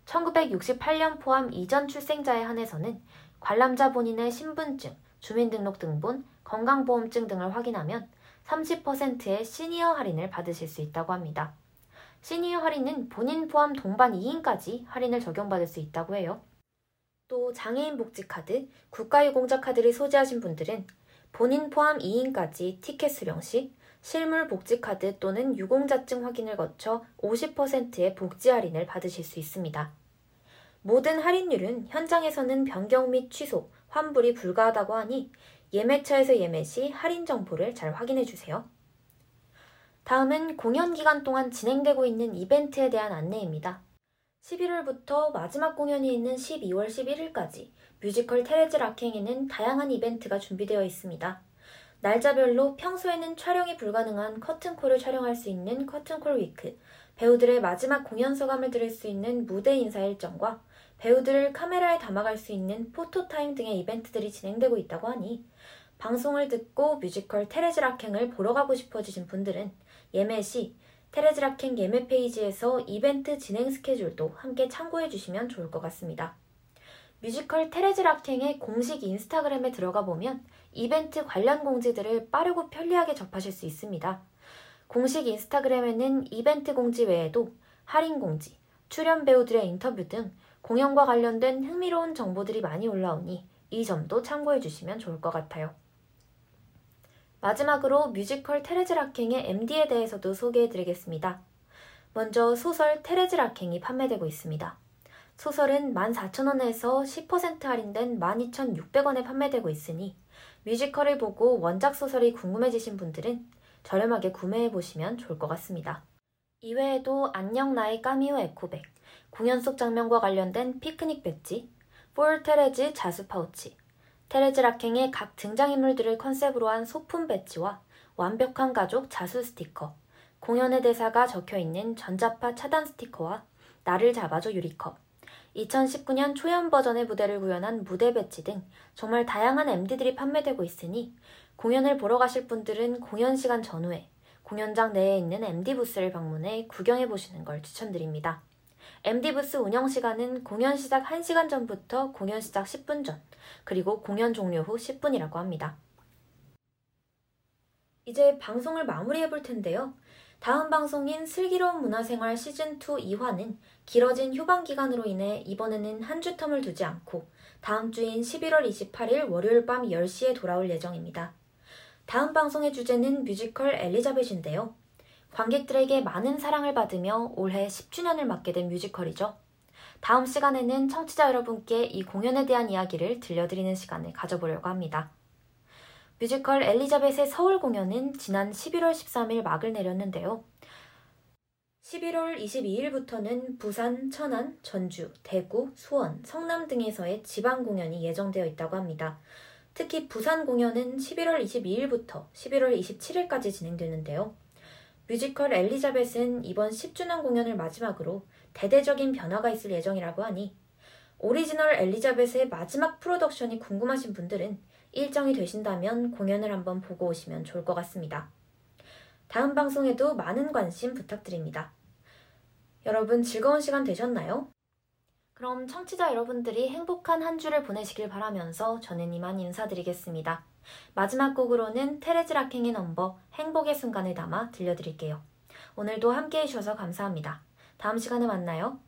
1968년 포함 이전 출생자에 한해서는 관람자 본인의 신분증, 주민등록등본, 건강보험증 등을 확인하면 30%의 시니어 할인을 받으실 수 있다고 합니다. 시니어 할인은 본인 포함 동반 2인까지 할인을 적용받을 수 있다고 해요. 또 장애인 복지 카드, 국가유공자 카드를 소지하신 분들은 본인 포함 2인까지 티켓 수령 시 실물 복지카드 또는 유공자증 확인을 거쳐 50%의 복지 할인을 받으실 수 있습니다. 모든 할인율은 현장에서는 변경 및 취소, 환불이 불가하다고 하니 예매처에서 예매 시 할인 정보를 잘 확인해 주세요. 다음은 공연 기간 동안 진행되고 있는 이벤트에 대한 안내입니다. 11월부터 마지막 공연이 있는 12월 11일까지 뮤지컬 테레즈 라캥에는 다양한 이벤트가 준비되어 있습니다. 날짜별로 평소에는 촬영이 불가능한 커튼콜을 촬영할 수 있는 커튼콜 week, 배우들의 마지막 공연 소감을 들을 수 있는 무대 인사 일정과 배우들을 카메라에 담아갈 수 있는 포토타임 등의 이벤트들이 진행되고 있다고 하니 방송을 듣고 뮤지컬 테레즈 라캥을 보러 가고 싶어지신 분들은 예매 시 테레즈 라캥 예매 페이지에서 이벤트 진행 스케줄도 함께 참고해 주시면 좋을 것 같습니다. 뮤지컬 테레즈 라캥의 공식 인스타그램에 들어가 보면 이벤트 관련 공지들을 빠르고 편리하게 접하실 수 있습니다. 공식 인스타그램에는 이벤트 공지 외에도 할인 공지, 출연 배우들의 인터뷰 등 공연과 관련된 흥미로운 정보들이 많이 올라오니 이 점도 참고해 주시면 좋을 것 같아요. 마지막으로 뮤지컬 테레즈 라캥의 MD에 대해서도 소개해 드리겠습니다. 먼저 소설 테레즈 라캥이 판매되고 있습니다. 소설은 14,000원에서 10% 할인된 12,600원에 판매되고 있으니 뮤지컬을 보고 원작 소설이 궁금해지신 분들은 저렴하게 구매해 보시면 좋을 것 같습니다. 이외에도 안녕 나의 까미유 에코백, 공연 속 장면과 관련된 피크닉 배지, For 테레즈 자수 파우치, 테레즈 라캥의 각 등장인물들을 컨셉으로 한 소품 배지와 완벽한 가족 자수 스티커, 공연의 대사가 적혀 있는 전자파 차단 스티커와 나를 잡아줘 유리컵, 2019년 초연 버전의 무대를 구현한 무대 배지 등 정말 다양한 MD들이 판매되고 있으니 공연을 보러 가실 분들은 공연 시간 전후에 공연장 내에 있는 MD 부스를 방문해 구경해 보시는 걸 추천드립니다. MD 부스 운영 시간은 공연 시작 1시간 전부터 공연 시작 10분 전, 그리고 공연 종료 후 10분이라고 합니다. 이제 방송을 마무리해 볼 텐데요. 다음 방송인 슬기로운 문화생활 시즌2 2화는 길어진 휴방 기간으로 인해 이번에는 한 주 텀을 두지 않고 다음 주인 11월 28일 월요일 밤 10시에 돌아올 예정입니다. 다음 방송의 주제는 뮤지컬 엘리자벳인데요. 관객들에게 많은 사랑을 받으며 올해 10주년을 맞게 된 뮤지컬이죠. 다음 시간에는 청취자 여러분께 이 공연에 대한 이야기를 들려드리는 시간을 가져보려고 합니다. 뮤지컬 엘리자벳의 서울 공연은 지난 11월 13일 막을 내렸는데요. 11월 22일부터는 부산, 천안, 전주, 대구, 수원, 성남 등에서의 지방 공연이 예정되어 있다고 합니다. 특히 부산 공연은 11월 22일부터 11월 27일까지 진행되는데요. 뮤지컬 엘리자벳은 이번 10주년 공연을 마지막으로 대대적인 변화가 있을 예정이라고 하니 오리지널 엘리자벳의 마지막 프로덕션이 궁금하신 분들은 일정이 되신다면 공연을 한번 보고 오시면 좋을 것 같습니다. 다음 방송에도 많은 관심 부탁드립니다. 여러분 즐거운 시간 되셨나요? 그럼 청취자 여러분들이 행복한 한 주를 보내시길 바라면서 저는 이만 인사드리겠습니다. 마지막 곡으로는 테레즈 라킹의 넘버 행복의 순간을 담아 들려드릴게요. 오늘도 함께 해주셔서 감사합니다. 다음 시간에 만나요.